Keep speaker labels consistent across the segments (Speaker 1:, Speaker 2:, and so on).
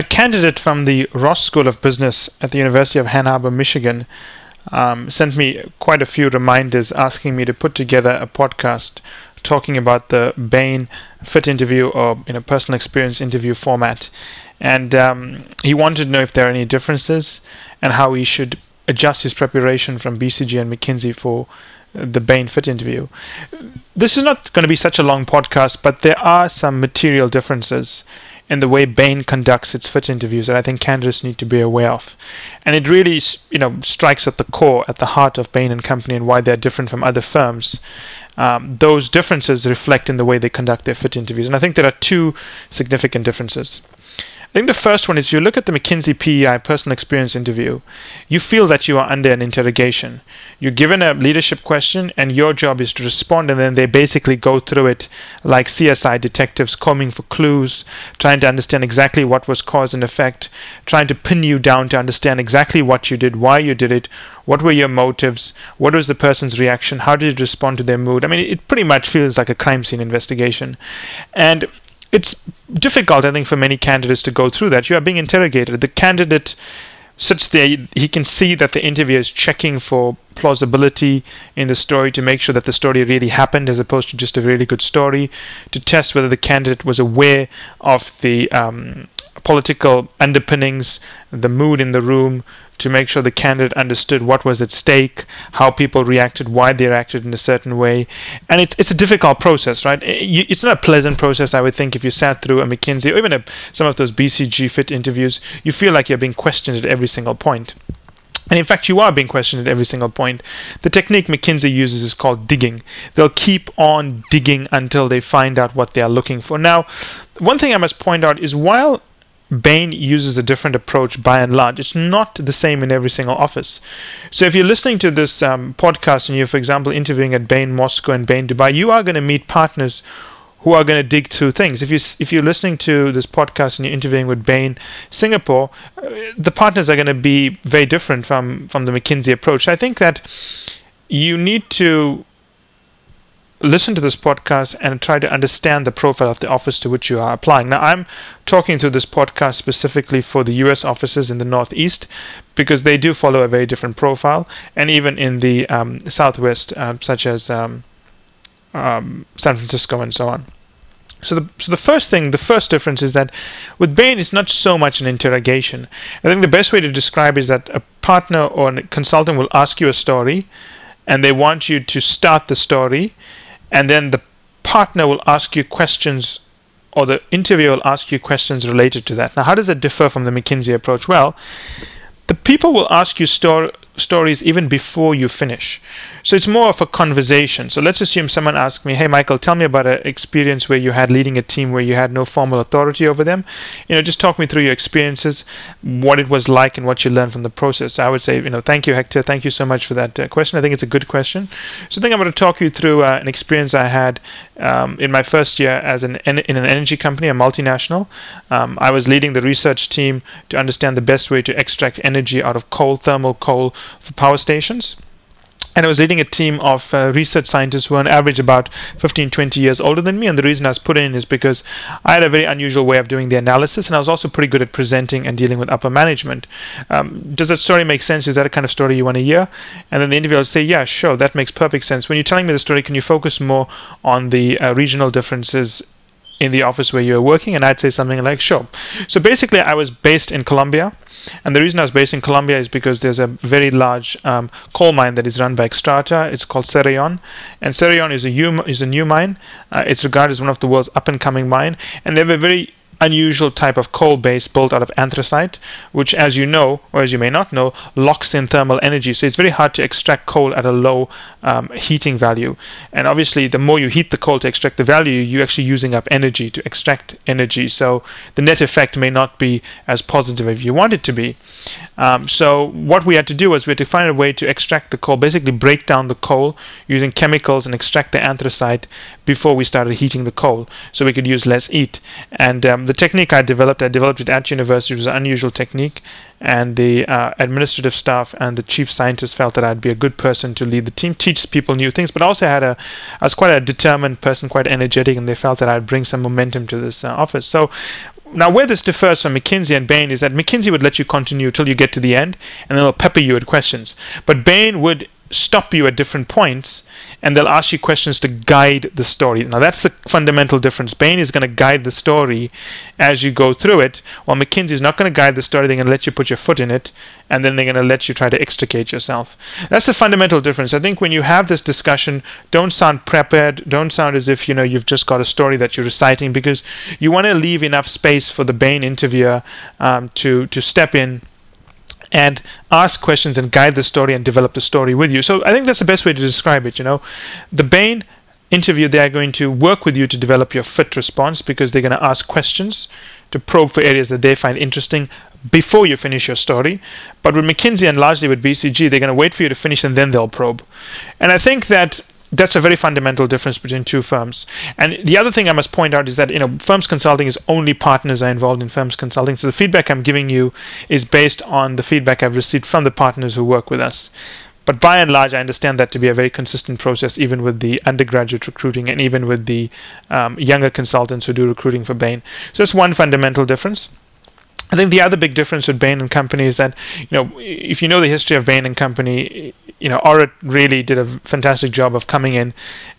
Speaker 1: a candidate from the Ross School of Business at the University of Ann Arbor, Michigan, um, sent me quite a few reminders asking me to put together a podcast talking about the Bain fit interview or you know personal experience interview format, and um, he wanted to know if there are any differences and how he should adjust his preparation from BCG and McKinsey for the Bain fit interview. This is not going to be such a long podcast, but there are some material differences in the way Bain conducts its fit interviews that I think candidates need to be aware of. And it really, you know, strikes at the core, at the heart of Bain and Company and why they're different from other firms. Um, those differences reflect in the way they conduct their fit interviews. And I think there are two significant differences. I think the first one is you look at the McKinsey PEI personal experience interview, you feel that you are under an interrogation. You're given a leadership question, and your job is to respond, and then they basically go through it like CSI detectives, combing for clues, trying to understand exactly what was cause and effect, trying to pin you down to understand exactly what you did, why you did it, what were your motives, what was the person's reaction, how did you respond to their mood. I mean, it pretty much feels like a crime scene investigation. And it's difficult, I think, for many candidates to go through that. You are being interrogated. The candidate sits there, he can see that the interviewer is checking for plausibility in the story to make sure that the story really happened as opposed to just a really good story, to test whether the candidate was aware of the um, political underpinnings, the mood in the room, to make sure the candidate understood what was at stake, how people reacted, why they reacted in a certain way, and it's it's a difficult process, right? It's not a pleasant process, I would think, if you sat through a McKinsey or even a, some of those BCG fit interviews, you feel like you're being questioned at every single point. And in fact, you are being questioned at every single point. The technique McKinsey uses is called digging. They'll keep on digging until they find out what they are looking for. Now, one thing I must point out is while Bain uses a different approach by and large. It's not the same in every single office. So if you're listening to this um, podcast and you're, for example, interviewing at Bain Moscow and Bain Dubai, you are going to meet partners who are going to dig through things. If you if you're listening to this podcast and you're interviewing with Bain Singapore, uh, the partners are going to be very different from from the McKinsey approach. I think that you need to listen to this podcast and try to understand the profile of the office to which you are applying. Now, I'm talking to this podcast specifically for the US offices in the Northeast because they do follow a very different profile, and even in the um, Southwest, uh, such as um, um, San Francisco and so on. So the so the first thing, the first difference is that with Bain, it's not so much an interrogation. I think the best way to describe is that a partner or a consultant will ask you a story, and they want you to start the story and then the partner will ask you questions or the interviewer will ask you questions related to that. Now, how does that differ from the McKinsey approach? Well, the people will ask you sto- stories even before you finish. So it's more of a conversation. So let's assume someone asked me, "Hey, Michael, tell me about an experience where you had leading a team where you had no formal authority over them. You know, just talk me through your experiences, what it was like, and what you learned from the process." I would say, you know, thank you, Hector. Thank you so much for that uh, question. I think it's a good question. So I think I'm going to talk you through uh, an experience I had um, in my first year as an in an energy company, a multinational. Um, I was leading the research team to understand the best way to extract energy out of coal, thermal coal, for power stations and I was leading a team of uh, research scientists who on average about 15, 20 years older than me. And the reason I was put in is because I had a very unusual way of doing the analysis, and I was also pretty good at presenting and dealing with upper management. Um, does that story make sense? Is that a kind of story you want to hear? And then the interviewer would say, Yeah, sure, that makes perfect sense. When you're telling me the story, can you focus more on the uh, regional differences in the office where you were working? And I'd say something like, Sure. So basically, I was based in Colombia. And the reason I was based in Colombia is because there's a very large um, coal mine that is run by Xstrata. It's called Cerrejón, and Cerrejón is a, is a new mine. Uh, it's regarded as one of the world's up and coming mine, and they have a very unusual type of coal base built out of anthracite, which, as you know, or as you may not know, locks in thermal energy. So it's very hard to extract coal at a low um, heating value. And obviously, the more you heat the coal to extract the value, you're actually using up energy to extract energy. So the net effect may not be as positive as you want it to be. Um, so what we had to do was we had to find a way to extract the coal, basically break down the coal using chemicals and extract the anthracite before we started heating the coal, so we could use less heat. And um, the technique I developed, I developed it at university. It was an unusual technique, and the uh, administrative staff and the chief scientist felt that I'd be a good person to lead the team, teach people new things. But also had a, I was quite a determined person, quite energetic, and they felt that I'd bring some momentum to this uh, office. So now where this differs from McKinsey and Bain is that McKinsey would let you continue till you get to the end, and then they'll pepper you with questions. But Bain would stop you at different points and they'll ask you questions to guide the story. Now, that's the fundamental difference. Bain is going to guide the story as you go through it, while McKinsey is not going to guide the story. They're going to let you put your foot in it and then they're going to let you try to extricate yourself. That's the fundamental difference. I think when you have this discussion, don't sound prepared, don't sound as if you know you've just got a story that you're reciting because you want to leave enough space for the Bain interviewer um, to, to step in and ask questions and guide the story and develop the story with you. So I think that's the best way to describe it. You know, the Bain interview, they are going to work with you to develop your fit response because they're going to ask questions to probe for areas that they find interesting before you finish your story. But with McKinsey and largely with BCG, they're going to wait for you to finish and then they'll probe. And I think that that's a very fundamental difference between two firms. And the other thing I must point out is that you know firms consulting is only partners are involved in firms consulting. So the feedback I'm giving you is based on the feedback I've received from the partners who work with us. But by and large, I understand that to be a very consistent process, even with the undergraduate recruiting and even with the um, younger consultants who do recruiting for Bain. So that's one fundamental difference. I think the other big difference with Bain and Company is that, you know, if you know the history of Bain and Company, you know, Orit really did a fantastic job of coming in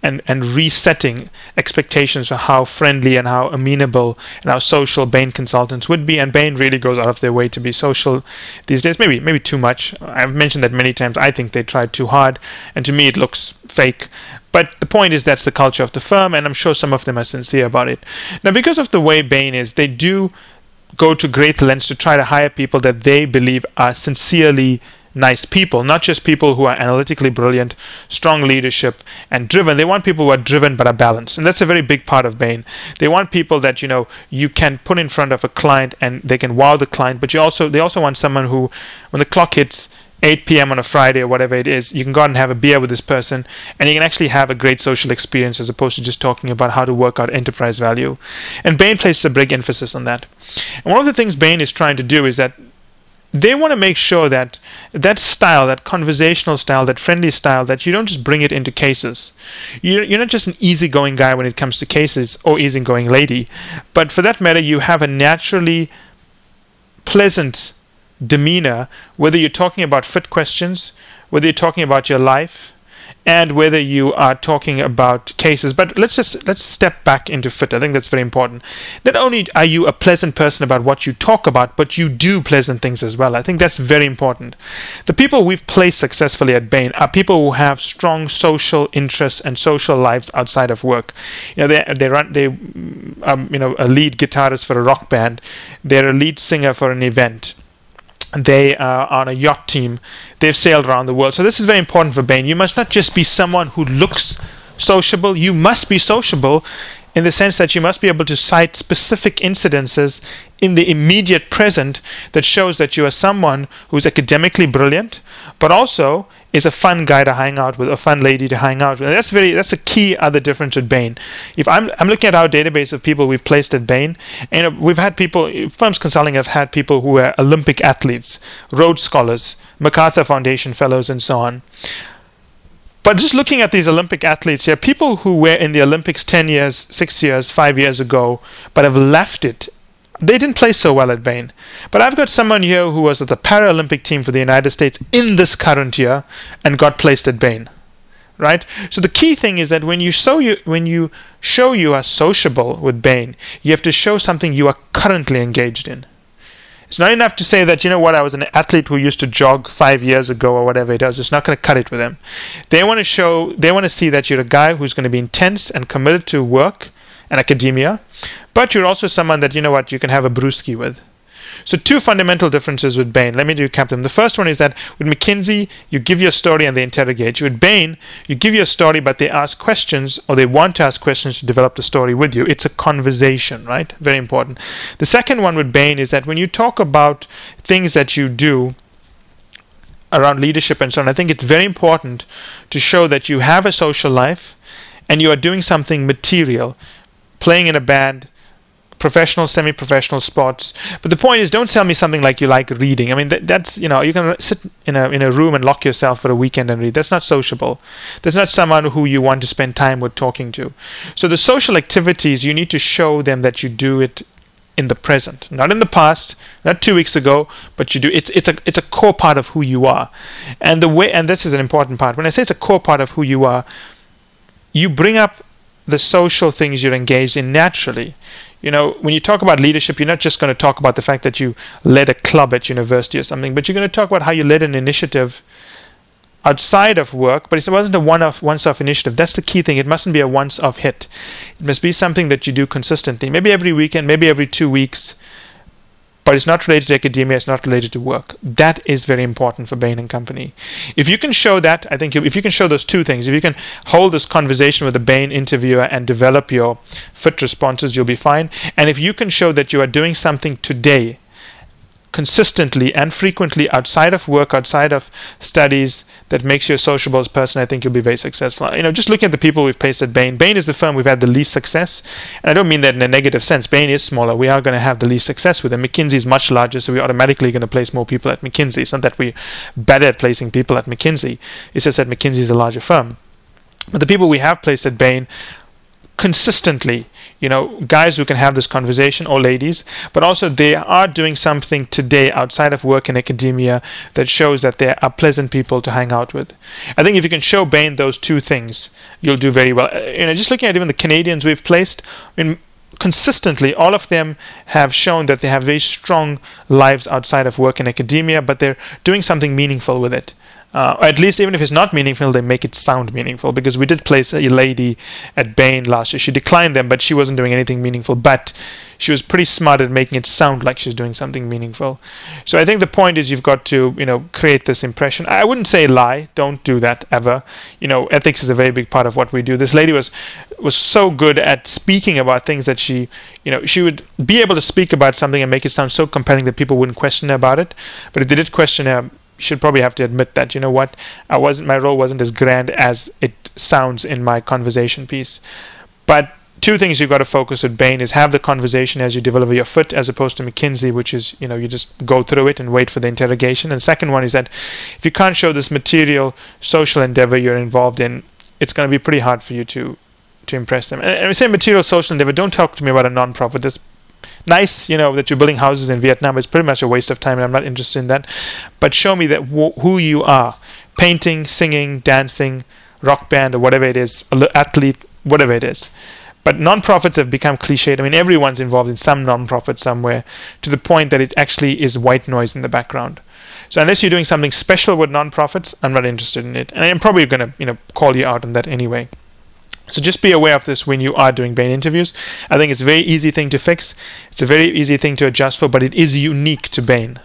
Speaker 1: and, and resetting expectations for how friendly and how amenable and how social Bain consultants would be. And Bain really goes out of their way to be social these days. Maybe maybe too much. I've mentioned that many times. I think they tried too hard, and to me it looks fake. But the point is that's the culture of the firm, and I'm sure some of them are sincere about it. Now, because of the way Bain is, they do go to great lengths to try to hire people that they believe are sincerely nice people, not just people who are analytically brilliant, strong leadership, and driven. They want people who are driven but are balanced. And that's a very big part of Bain. They want people that, you know, you can put in front of a client and they can wow the client, but you also they also want someone who when the clock hits 8 p.m. on a Friday or whatever it is, you can go out and have a beer with this person and you can actually have a great social experience as opposed to just talking about how to work out enterprise value. And Bain places a big emphasis on that. And one of the things Bain is trying to do is that they want to make sure that that style, that conversational style, that friendly style, that you don't just bring it into cases. You're, you're not just an easygoing guy when it comes to cases or easygoing lady, but for that matter, you have a naturally pleasant demeanor, whether you're talking about fit questions, whether you're talking about your life, and whether you are talking about cases. But let's just let's step back into fit. I think that's very important. Not only are you a pleasant person about what you talk about, but you do pleasant things as well. I think that's very important. The people we've placed successfully at Bain are people who have strong social interests and social lives outside of work. You know, they they run they um, you know a lead guitarist for a rock band. They're a lead singer for an event they are on a yacht team. They've sailed around the world. So this is very important for Bain. You must not just be someone who looks sociable. You must be sociable in the sense that you must be able to cite specific incidences in the immediate present that shows that you are someone who's academically brilliant, but also is a fun guy to hang out with, a fun lady to hang out with. And that's very that's a key other difference with Bain. If I'm I'm looking at our database of people we've placed at Bain, and we've had people firms consulting have had people who are Olympic athletes, Rhodes scholars, MacArthur Foundation fellows, and so on. But just looking at these Olympic athletes here, people who were in the Olympics 10 years, 6 years, 5 years ago, but have left it they didn't play so well at Bain. But I've got someone here who was at the Paralympic team for the United States in this current year and got placed at Bain. Right? So the key thing is that when you show you when you show you are sociable with Bain, you have to show something you are currently engaged in. It's not enough to say that, you know what, I was an athlete who used to jog five years ago or whatever it is. It's not going to cut it with them. They want to show, they want to see that you're a guy who's going to be intense and committed to work and academia, but you're also someone that, you know what, you can have a brewski with. So, two fundamental differences with Bain. Let me recap them. The first one is that with McKinsey, you give your story and they interrogate you. With Bain, you give your story, but they ask questions or they want to ask questions to develop the story with you. It's a conversation, right? Very important. The second one with Bain is that when you talk about things that you do, around leadership and so on, I think it's very important to show that you have a social life and you are doing something material playing in a band, professional, semi-professional sports. But the point is, don't tell me something like you like reading. I mean, that, that's you know, you can sit in a in a room and lock yourself for a weekend and read. That's not sociable. That's not someone who you want to spend time with talking to. So the social activities, you need to show them that you do it in the present, not in the past, not two weeks ago, but you do. It's it's a it's a core part of who you are, and the way and this is an important part. When I say it's a core part of who you are, you bring up the social things you're engaged in naturally. You know, when you talk about leadership, you're not just going to talk about the fact that you led a club at university or something, but you're going to talk about how you led an initiative outside of work, but it wasn't a one-off, once-off initiative. That's the key thing. It mustn't be a once-off hit. It must be something that you do consistently. Maybe every weekend, maybe every two weeks. But it's not related to academia. It's not related to work. That is very important for Bain and Company. If you can show that, I think if you can show those two things, if you can hold this conversation with the Bain interviewer and develop your fit responses, you'll be fine. And if you can show that you are doing something today consistently and frequently outside of work, outside of studies, that makes you a sociable person, I think you'll be very successful. You know, just looking at the people we've placed at Bain, Bain is the firm we've had the least success. And I don't mean that in a negative sense. Bain is smaller. We are going to have the least success with them. McKinsey is much larger, so we're automatically going to place more people at McKinsey. It's not that we're better at placing people at McKinsey. It's just that McKinsey is a larger firm. But the people we have placed at Bain consistently you know guys who can have this conversation or ladies but also they are doing something today outside of work in academia that shows that they are pleasant people to hang out with. I think if you can show bain those two things you'll do very well. You know just looking at even the canadians we've placed i mean consistently all of them have shown that they have very strong lives outside of work in academia but they're doing something meaningful with it uh, at least even if it's not meaningful, they make it sound meaningful. Because we did place a lady at Bain last year. She declined them, but she wasn't doing anything meaningful. But she was pretty smart at making it sound like she's doing something meaningful. So I think the point is you've got to, you know, create this impression. I wouldn't say lie. Don't do that ever. You know, ethics is a very big part of what we do. This lady was was so good at speaking about things that she, you know, she would be able to speak about something and make it sound so compelling that people wouldn't question her about it. But if they did question her, should probably have to admit that you know what I wasn't my role wasn't as grand as it sounds in my conversation piece. But two things you've got to focus with Bain is have the conversation as you deliver your foot as opposed to McKinsey, which is you know you just go through it and wait for the interrogation. And second one is that if you can't show this material social endeavor you're involved in, it's going to be pretty hard for you to to impress them. And, and we say material social endeavor. Don't talk to me about a non-profit. This nice, you know, that you're building houses in Vietnam. It's pretty much a waste of time, and I'm not interested in that. But show me that who you are: painting, singing, dancing, rock band, or whatever it is, athlete, whatever it is. But non-profits have become cliched. I mean, everyone's involved in some non-profit somewhere, to the point that it actually is white noise in the background. So unless you're doing something special with non-profits, I'm not interested in it, and I'm probably going to, you know, call you out on that anyway. So just be aware of this when you are doing Bain interviews. I think it's a very easy thing to fix. It's a very easy thing to adjust for, but it is unique to Bain.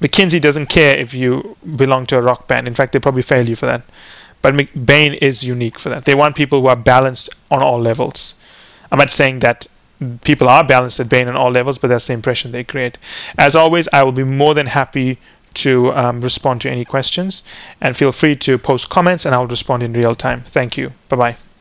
Speaker 1: McKinsey doesn't care if you belong to a rock band. In fact, they probably fail you for that. But Bain is unique for that. They want people who are balanced on all levels. I'm not saying that people are balanced at Bain on all levels, but that's the impression they create. As always, I will be more than happy to um, respond to any questions, and feel free to post comments, and I'll respond in real time. Thank you. Bye bye.